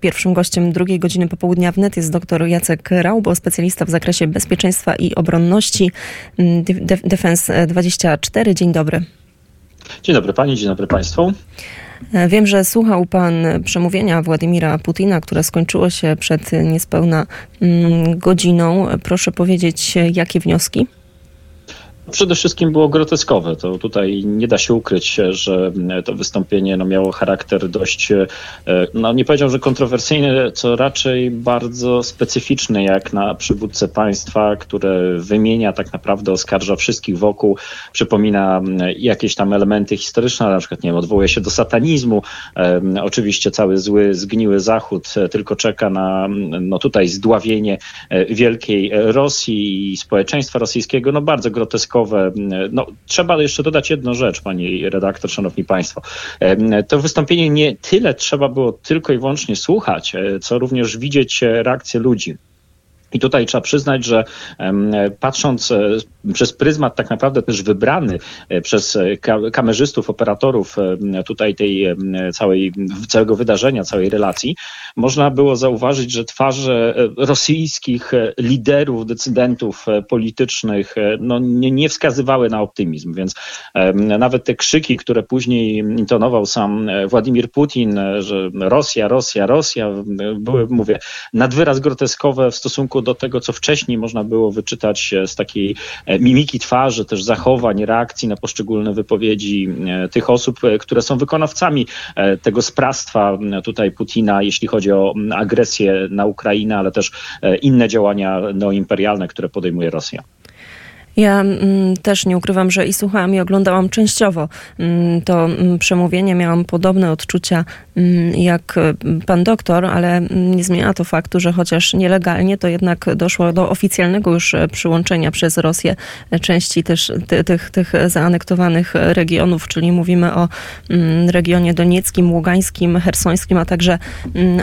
Pierwszym gościem drugiej godziny popołudnia wnet jest dr Jacek Raubo, specjalista w zakresie bezpieczeństwa i obronności Defense 24. Dzień dobry. Dzień dobry Pani, dzień dobry Państwu. Wiem, że słuchał Pan przemówienia Władimira Putina, które skończyło się przed niespełna mm, godziną. Proszę powiedzieć, jakie wnioski? Przede wszystkim było groteskowe. To tutaj nie da się ukryć, że to wystąpienie no, miało charakter dość, e, no nie powiedział, że kontrowersyjny, co raczej bardzo specyficzny, jak na przywódcę państwa, które wymienia tak naprawdę, oskarża wszystkich wokół, przypomina jakieś tam elementy historyczne, na przykład, nie wiem, odwołuje się do satanizmu. Oczywiście cały zły, zgniły Zachód e, tylko czeka na no tutaj zdławienie e, wielkiej Rosji i społeczeństwa rosyjskiego. No bardzo groteskowe no, trzeba jeszcze dodać jedną rzecz, pani redaktor, szanowni państwo. To wystąpienie nie tyle trzeba było tylko i wyłącznie słuchać, e, co również widzieć reakcję ludzi. I tutaj trzeba przyznać, że patrząc e, przez pryzmat tak naprawdę też wybrany e, przez e, kamerzystów, operatorów tutaj tej całej, całego wydarzenia, całej relacji, można było zauważyć, że twarze rosyjskich liderów, decydentów politycznych no, nie, nie wskazywały na optymizm, więc nawet te krzyki, które później intonował sam Władimir Putin, że Rosja, Rosja, Rosja, były, mówię, nadwyraz groteskowe w stosunku do tego, co wcześniej można było wyczytać z takiej e, mimiki twarzy, też zachowań, reakcji na poszczególne wypowiedzi e, tych osób, e, które są wykonawcami tego sprawstwa tutaj Putina, jeśli chodzi o agresję na Ukrainę, ale też inne działania neoimperialne, które podejmuje Rosja. Ja mm, też nie ukrywam, że i słuchałam i oglądałam częściowo mm, to mm, przemówienie. Miałam podobne odczucia mm, jak e, pan doktor, ale mm, nie zmienia to faktu, że chociaż nielegalnie, to jednak doszło do oficjalnego już e, przyłączenia przez Rosję e, części też ty, tych, tych zaanektowanych regionów, czyli mówimy o mm, regionie donieckim, ługańskim, hersońskim, a także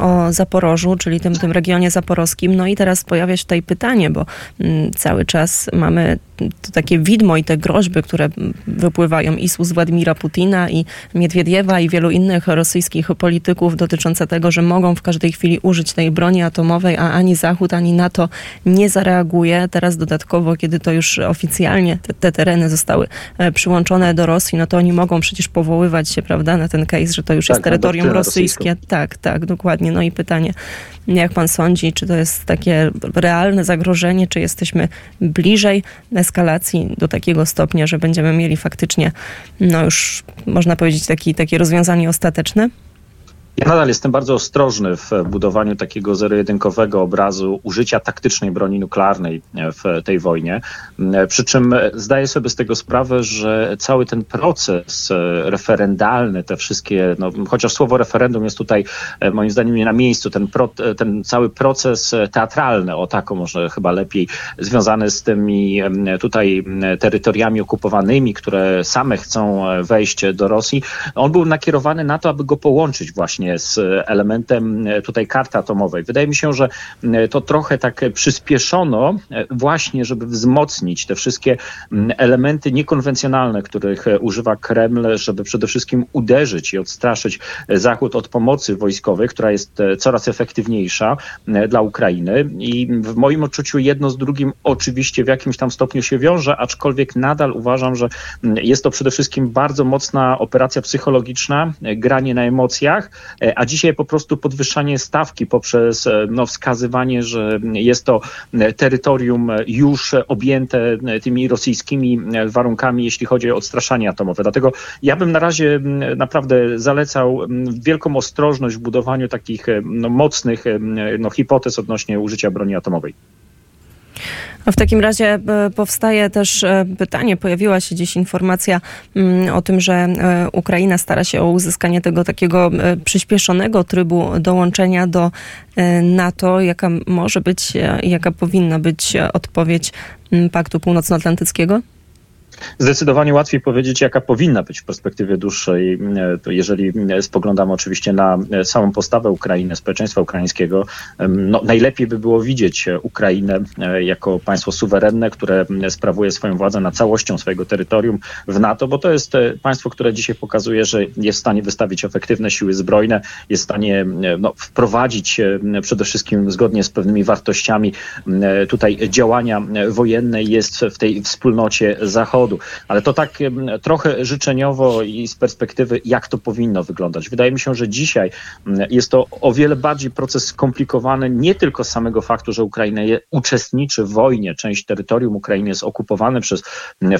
o Zaporożu, czyli tym, tym regionie zaporowskim. No i teraz pojawia się tutaj pytanie, bo cały czas mamy to takie widmo i te groźby, które wypływają i z Władimira Putina i Miedwiediewa i wielu innych rosyjskich polityków dotyczące tego, że mogą w każdej chwili użyć tej broni atomowej, a ani Zachód, ani NATO nie zareaguje. Teraz dodatkowo, kiedy to już oficjalnie te, te tereny zostały e, przyłączone do Rosji, no to oni mogą przecież powoływać się, prawda, na ten case, że to już tak, jest terytorium rosyjskie. Rosyjską. Tak, tak, dokładnie. No i pytanie, jak pan sądzi, czy to jest takie realne zagrożenie, czy jesteśmy bliżej eskalacji do takiego stopnia, że będziemy mieli faktycznie, no już można powiedzieć, taki, takie rozwiązanie ostateczne? Ja nadal jestem bardzo ostrożny w budowaniu takiego zero-jedynkowego obrazu użycia taktycznej broni nuklearnej w tej wojnie. Przy czym zdaję sobie z tego sprawę, że cały ten proces referendalny, te wszystkie, no, chociaż słowo referendum jest tutaj moim zdaniem nie na miejscu, ten, pro, ten cały proces teatralny, o tako może chyba lepiej, związany z tymi tutaj terytoriami okupowanymi, które same chcą wejść do Rosji, on był nakierowany na to, aby go połączyć właśnie z elementem e, tutaj karty atomowej. Wydaje mi się, że e, to trochę tak przyspieszono e, właśnie, żeby wzmocnić te wszystkie elementy niekonwencjonalne, których używa Kreml, żeby przede wszystkim uderzyć i odstraszyć Zachód od pomocy wojskowej, która jest coraz efektywniejsza dla Ukrainy. I w moim odczuciu jedno z drugim oczywiście w jakimś tam stopniu się wiąże, aczkolwiek nadal uważam, że jest to przede wszystkim bardzo mocna operacja psychologiczna, granie na emocjach, E, a dzisiaj po prostu podwyższanie stawki poprzez e, no, wskazywanie, że jest to e, terytorium już objęte tymi rosyjskimi warunkami, jeśli chodzi o odstraszanie atomowe. Dlatego ja bym na razie naprawdę zalecał wielką ostrożność w budowaniu takich no, mocnych no, hipotez odnośnie użycia broni atomowej. W takim razie e, powstaje też e, pytanie, pojawiła się dziś informacja mm, o tym, że e, Ukraina stara się o uzyskanie tego takiego przyspieszonego trybu dołączenia do NATO. Jaka może być, jaka powinna być odpowiedź Paktu Północnoatlantyckiego? Zdecydowanie łatwiej powiedzieć, jaka powinna być w perspektywie dłuższej. E, jeżeli spoglądamy oczywiście na e, samą postawę Ukrainy, społeczeństwa ukraińskiego, no, najlepiej by było widzieć Ukrainę e, jako państwo suwerenne, które sprawuje swoją władzę nad całością swojego terytorium w NATO, bo to jest państwo, które dzisiaj pokazuje, że jest w stanie wystawić efektywne siły zbrojne, jest w stanie no, wprowadzić przede wszystkim zgodnie z pewnymi wartościami tutaj działania wojenne, jest w tej wspólnocie Zachodu ale to tak trochę życzeniowo i z perspektywy, jak to powinno wyglądać. Wydaje mi się, że dzisiaj jest to o wiele bardziej proces skomplikowany, nie tylko z samego faktu, że Ukraina uczestniczy w wojnie, część terytorium Ukrainy jest okupowane przez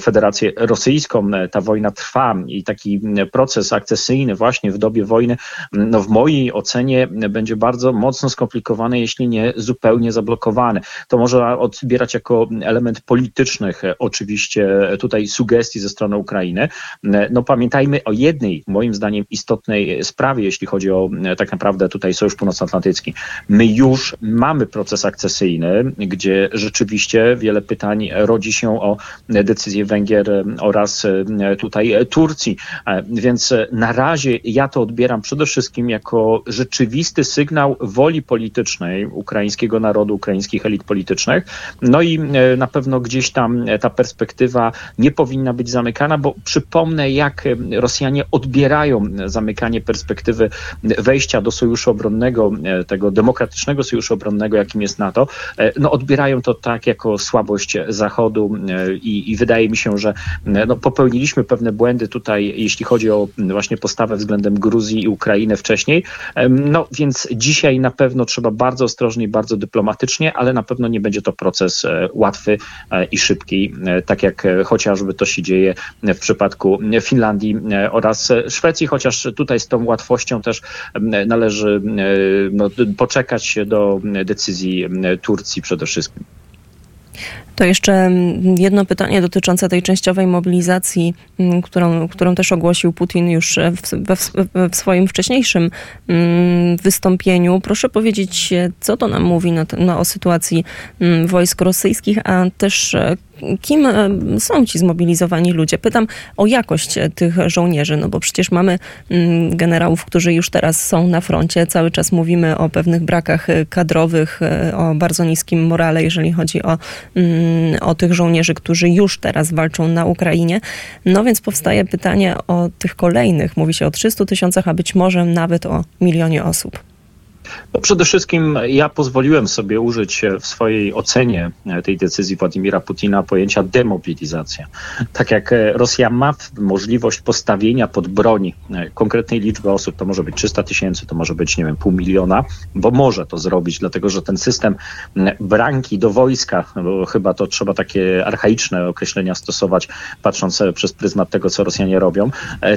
Federację Rosyjską, ta wojna trwa i taki proces akcesyjny właśnie w dobie wojny, no w mojej ocenie będzie bardzo mocno skomplikowany, jeśli nie zupełnie zablokowany. To może odbierać jako element politycznych oczywiście tutaj tutaj sugestii ze strony Ukrainy. No pamiętajmy o jednej, moim zdaniem, istotnej sprawie, jeśli chodzi o e, tak naprawdę tutaj Sojusz Północnoatlantycki. My już mamy proces akcesyjny, gdzie rzeczywiście wiele pytań rodzi się o decyzję Węgier e, oraz e, tutaj Turcji. Więc na razie ja to odbieram przede wszystkim jako rzeczywisty sygnał woli politycznej ukraińskiego narodu, ukraińskich elit politycznych. No i na pewno gdzieś tam ta perspektywa nie powinna być zamykana, bo przypomnę, jak Rosjanie odbierają zamykanie perspektywy wejścia do sojuszu obronnego, e, tego demokratycznego sojuszu obronnego, jakim jest NATO. E, no, odbierają to tak jako słabość Zachodu e, i, i wydaje mi się, że no, popełniliśmy pewne błędy tutaj, jeśli chodzi o właśnie postawę względem Gruzji i Ukrainy wcześniej. No więc dzisiaj na pewno trzeba bardzo ostrożnie i bardzo dyplomatycznie, ale na pewno nie będzie to proces łatwy i szybki, tak jak chociaż chociażby to się dzieje w przypadku Finlandii e, oraz Szwecji, chociaż tutaj z tą łatwością też należy e, no, poczekać do decyzji Turcji przede wszystkim. To jeszcze jedno pytanie dotyczące tej częściowej mobilizacji, którą, którą też ogłosił Putin już w, w, w swoim wcześniejszym wystąpieniu. Proszę powiedzieć, co to nam mówi na, na, o sytuacji wojsk rosyjskich, a też e, kim e, są ci zmobilizowani ludzie? Pytam o jakość e, tych żołnierzy, no bo przecież mamy mm, generałów, którzy już teraz są na froncie. Cały czas mówimy o pewnych brakach e, kadrowych, o bardzo niskim morale, jeżeli chodzi o, mm, o tych żołnierzy, którzy już teraz walczą na Ukrainie. No więc powstaje pytanie o tych kolejnych. Mówi się o 300 tysiącach, a być może nawet o milionie osób. No przede wszystkim ja pozwoliłem sobie użyć w swojej ocenie tej decyzji Władimira Putina pojęcia demobilizacja. Tak jak Rosja ma możliwość postawienia pod broń konkretnej liczby osób, to może być 300 tysięcy, to może być, nie wiem, pół miliona, bo może to zrobić, dlatego że ten system branki do wojska, bo chyba to trzeba takie archaiczne określenia stosować, patrząc przez pryzmat tego, co Rosjanie robią,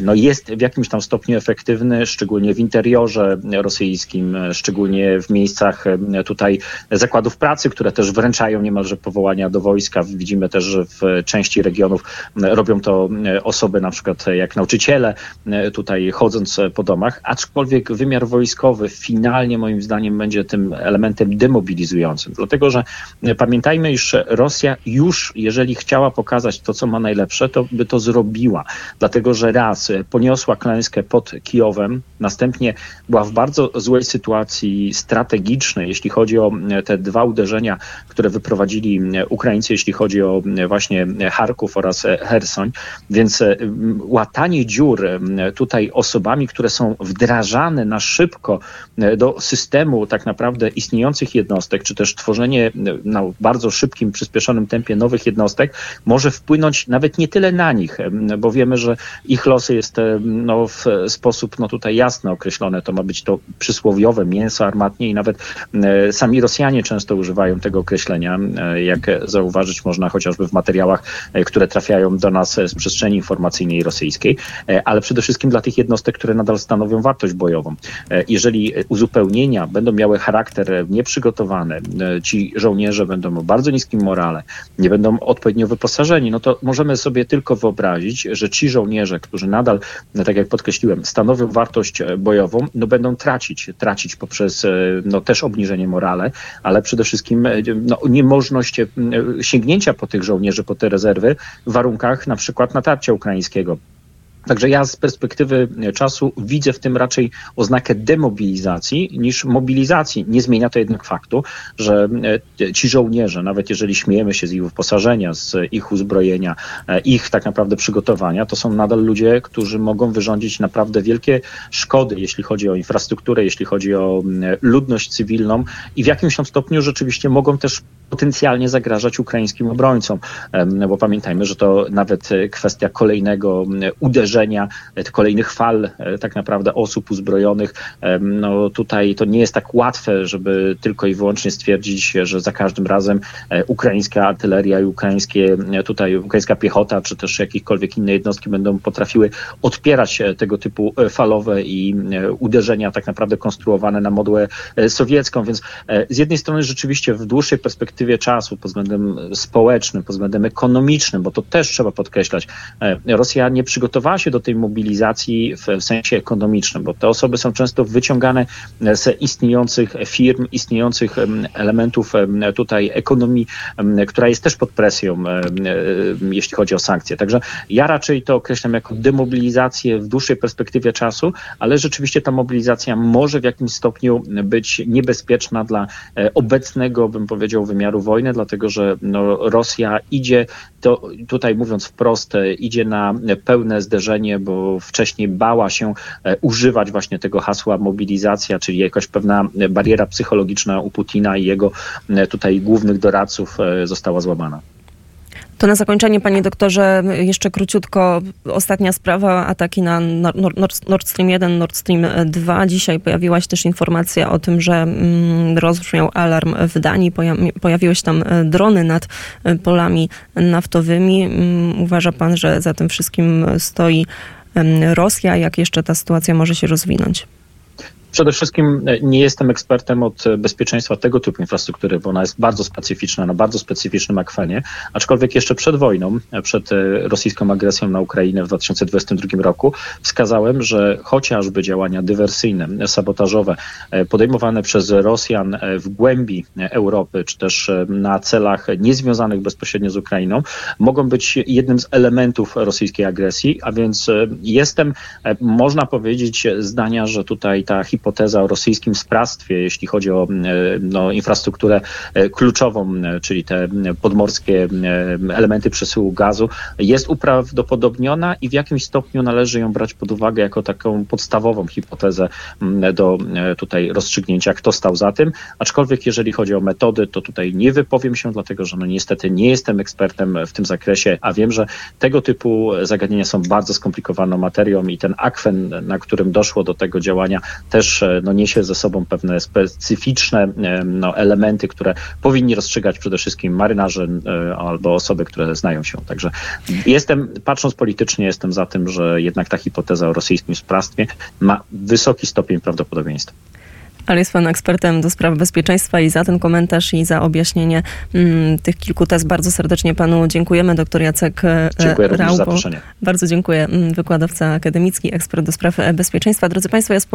no jest w jakimś tam stopniu efektywny, szczególnie w interiorze rosyjskim, szczególnie w miejscach tutaj zakładów pracy, które też wręczają niemalże powołania do wojska. Widzimy też, że w części regionów robią to osoby na przykład jak nauczyciele, tutaj chodząc po domach, aczkolwiek wymiar wojskowy finalnie moim zdaniem będzie tym elementem demobilizującym, dlatego że pamiętajmy, iż Rosja już, jeżeli chciała pokazać to, co ma najlepsze, to by to zrobiła, dlatego że raz poniosła klęskę pod Kijowem, następnie była w bardzo złej sytuacji sytuacji strategicznej, jeśli chodzi o e, te dwa uderzenia, które wyprowadzili e, Ukraińcy, jeśli chodzi o e, właśnie Charków oraz Hersoń. Więc łatanie dziur tutaj osobami, które są wdrażane na szybko do systemu tak naprawdę istniejących jednostek, czy też tworzenie na bardzo szybkim, przyspieszonym tempie nowych jednostek, może wpłynąć nawet nie tyle na nich, bo wiemy, że ich losy jest no, w sposób no, tutaj jasno określone. To ma być to przysłowiowe mięso armatnie i nawet e, sami Rosjanie często używają tego określenia, e, jak zauważyć można chociażby w materiałach, e, które trafiają do nas z przestrzeni informacyjnej rosyjskiej, ale przede wszystkim dla tych jednostek, które nadal stanowią wartość bojową. Jeżeli uzupełnienia będą miały charakter nieprzygotowany, ci żołnierze będą o bardzo niskim morale, nie będą odpowiednio wyposażeni, no to możemy sobie tylko wyobrazić, że ci żołnierze, którzy nadal, tak jak podkreśliłem, stanowią wartość bojową, no będą tracić, tracić poprzez więc no, też obniżenie morale, ale przede wszystkim no, niemożność sięgnięcia po tych żołnierzy, po te rezerwy w warunkach na przykład natarcia ukraińskiego. Także ja z perspektywy czasu widzę w tym raczej oznakę demobilizacji niż mobilizacji. Nie zmienia to jednak faktu, że e, ci żołnierze, nawet jeżeli śmiejemy się z ich wyposażenia, z ich uzbrojenia, e, ich tak naprawdę przygotowania, to są nadal ludzie, którzy mogą wyrządzić naprawdę wielkie szkody, jeśli chodzi o infrastrukturę, jeśli chodzi o ludność cywilną i w jakimś tam stopniu rzeczywiście mogą też potencjalnie zagrażać ukraińskim obrońcom, bo pamiętajmy, że to nawet kwestia kolejnego uderzenia, e, kolejnych fal e, tak naprawdę osób uzbrojonych. No tutaj to nie jest tak łatwe, żeby tylko i wyłącznie stwierdzić, że za każdym razem e, ukraińska artyleria i ukraińskie, tutaj ukraińska piechota, czy też jakiekolwiek inne jednostki będą potrafiły odpierać tego typu falowe i uderzenia tak naprawdę konstruowane na modłę sowiecką, więc z jednej strony rzeczywiście w dłuższej perspektywie czasu, pod względem społecznym, pod względem ekonomicznym, bo to też trzeba podkreślać, e, Rosja nie przygotowała do tej mobilizacji w, w sensie ekonomicznym, bo te osoby są często wyciągane z istniejących firm, istniejących elementów tutaj ekonomii, która jest też pod presją, jeśli chodzi o sankcje. Także ja raczej to określam jako demobilizację w dłuższej perspektywie czasu, ale rzeczywiście ta mobilizacja może w jakimś stopniu być niebezpieczna dla e, obecnego, bym powiedział, wymiaru wojny, dlatego że no, Rosja idzie, to, tutaj mówiąc wprost, idzie na pełne zderzenie, bo wcześniej bała się e, używać właśnie tego hasła mobilizacja, czyli jakaś pewna bariera psychologiczna u Putina i jego e, tutaj głównych doradców e, została złamana. To na zakończenie, panie doktorze, jeszcze króciutko ostatnia sprawa, ataki na Nord Stream 1, Nord Stream 2. Dzisiaj pojawiła się też informacja o tym, że mm, rozbrzmiał alarm w Danii, pojawiły się tam e, drony nad e, polami naftowymi. Mm, uważa pan, że za tym wszystkim stoi Rosja? Jak jeszcze ta sytuacja może się rozwinąć? Przede wszystkim e, nie jestem ekspertem od e, bezpieczeństwa tego typu infrastruktury, bo ona jest bardzo specyficzna, na bardzo specyficznym akwenie, aczkolwiek jeszcze przed wojną, e, przed rosyjską agresją na Ukrainę w 2022 roku wskazałem, że chociażby działania dywersyjne, sabotażowe podejmowane przez Rosjan w głębi Europy, czy też na celach niezwiązanych bezpośrednio z Ukrainą, mogą być jednym z elementów rosyjskiej agresji, a więc jestem, można powiedzieć, zdania, że tutaj ta hipoteza hipoteza o rosyjskim sprawstwie, jeśli chodzi o e, no, infrastrukturę e, kluczową, e, czyli te podmorskie elementy przesyłu gazu, jest uprawdopodobniona i w jakimś stopniu należy ją brać pod uwagę jako taką podstawową hipotezę do tutaj rozstrzygnięcia, kto stał za tym. Aczkolwiek jeżeli chodzi o metody, to tutaj nie wypowiem się, dlatego że no niestety nie jestem ekspertem w tym zakresie, a wiem, że tego typu zagadnienia są bardzo skomplikowaną materią i ten akwen, na którym doszło do tego działania, też też no, niesie ze sobą pewne specyficzne no, elementy, które powinni rozstrzygać przede wszystkim marynarze e, albo osoby, które znają się. Także jestem, patrząc politycznie, jestem za tym, że jednak ta hipoteza o rosyjskim sprawstwie ma wysoki stopień prawdopodobieństwa. Ale jest pan ekspertem do spraw bezpieczeństwa i za ten komentarz i za objaśnienie mm, tych kilku tez bardzo serdecznie panu dziękujemy. Doktor Jacek e, Dziękuję Raubo. za zaproszenie. Bardzo dziękuję. Mm, wykładowca akademicki, ekspert do spraw bezpieczeństwa. Drodzy państwo, ja spoglądam